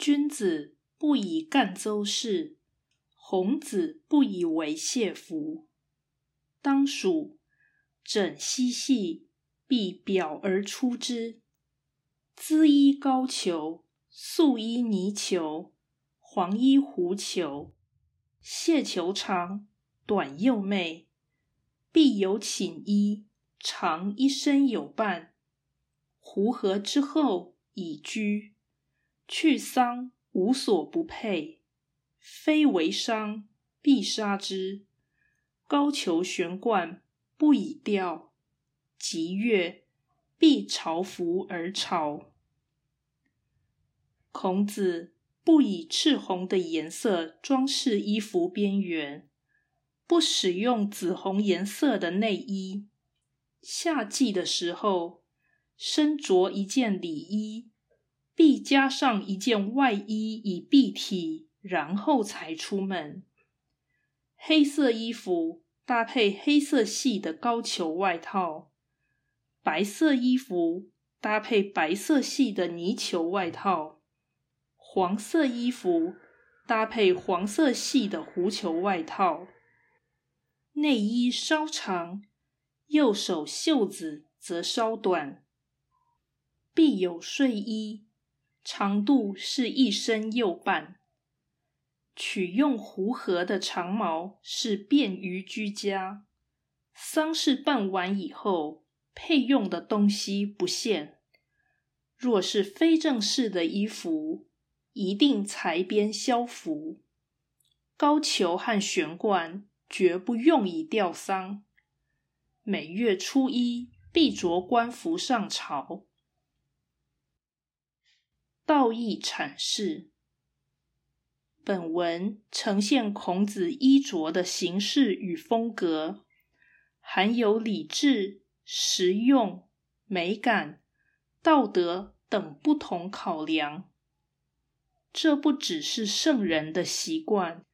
君子不以干邹事，孔子不以为谢服。当属枕嬉戏，必表而出之。姿衣高裘，素衣泥裘，黄衣狐裘，谢裘长，短又媚，必有寝衣，长一身有伴。胡合之后，以居。去丧无所不佩，非为伤，必杀之。高俅悬冠，不以吊；吉月，必朝服而朝。孔子不以赤红的颜色装饰衣服边缘，不使用紫红颜色的内衣。夏季的时候，身着一件里衣。必加上一件外衣以蔽体，然后才出门。黑色衣服搭配黑色系的高球外套，白色衣服搭配白色系的泥球外套，黄色衣服搭配黄色系的狐球外套。内衣稍长，右手袖子则稍短。必有睡衣。长度是一身右半，取用狐合的长毛是便于居家。丧事办完以后，配用的东西不限。若是非正式的衣服，一定裁边消服。高俅和悬冠绝不用以吊丧。每月初一必着官服上朝。道义阐释。本文呈现孔子衣着的形式与风格，含有礼制、实用、美感、道德等不同考量。这不只是圣人的习惯，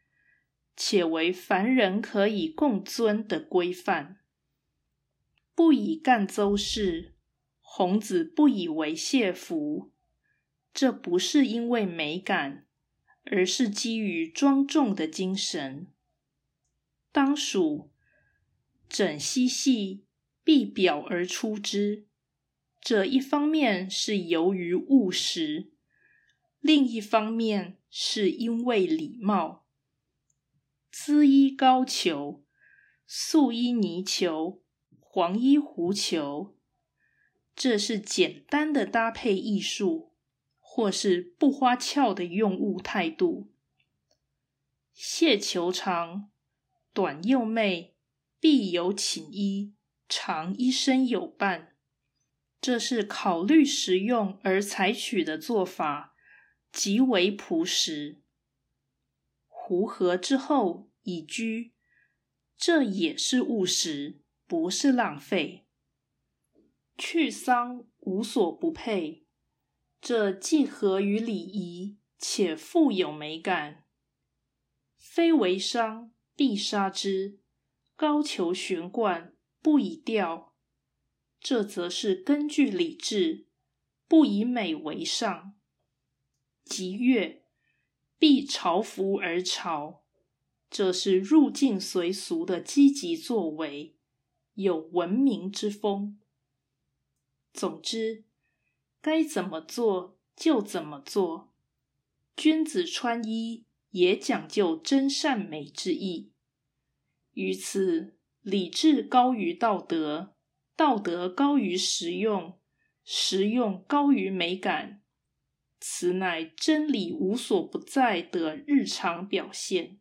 且为凡人可以共尊的规范。不以干邹事，孔子不以为谢服。这不是因为美感，而是基于庄重的精神。当属枕嬉戏，必表而出之。这一方面是由于务实，另一方面是因为礼貌。姿衣高裘，素衣泥裘，黄衣狐裘，这是简单的搭配艺术。或是不花俏的用物态度。谢裘长，短又媚，必有寝衣，长一身有伴。这是考虑实用而采取的做法，极为朴实。胡合之后以居，这也是务实，不是浪费。去丧无所不配。这既合于礼仪，且富有美感。非为商，必杀之。高俅悬冠，不以吊。这则是根据礼制，不以美为上。吉乐，必朝服而朝。这是入境随俗的积极作为，有文明之风。总之。该怎么做就怎么做。君子穿衣也讲究真善美之意。于此，理智高于道德，道德高于实用，实用高于美感。此乃真理无所不在的日常表现。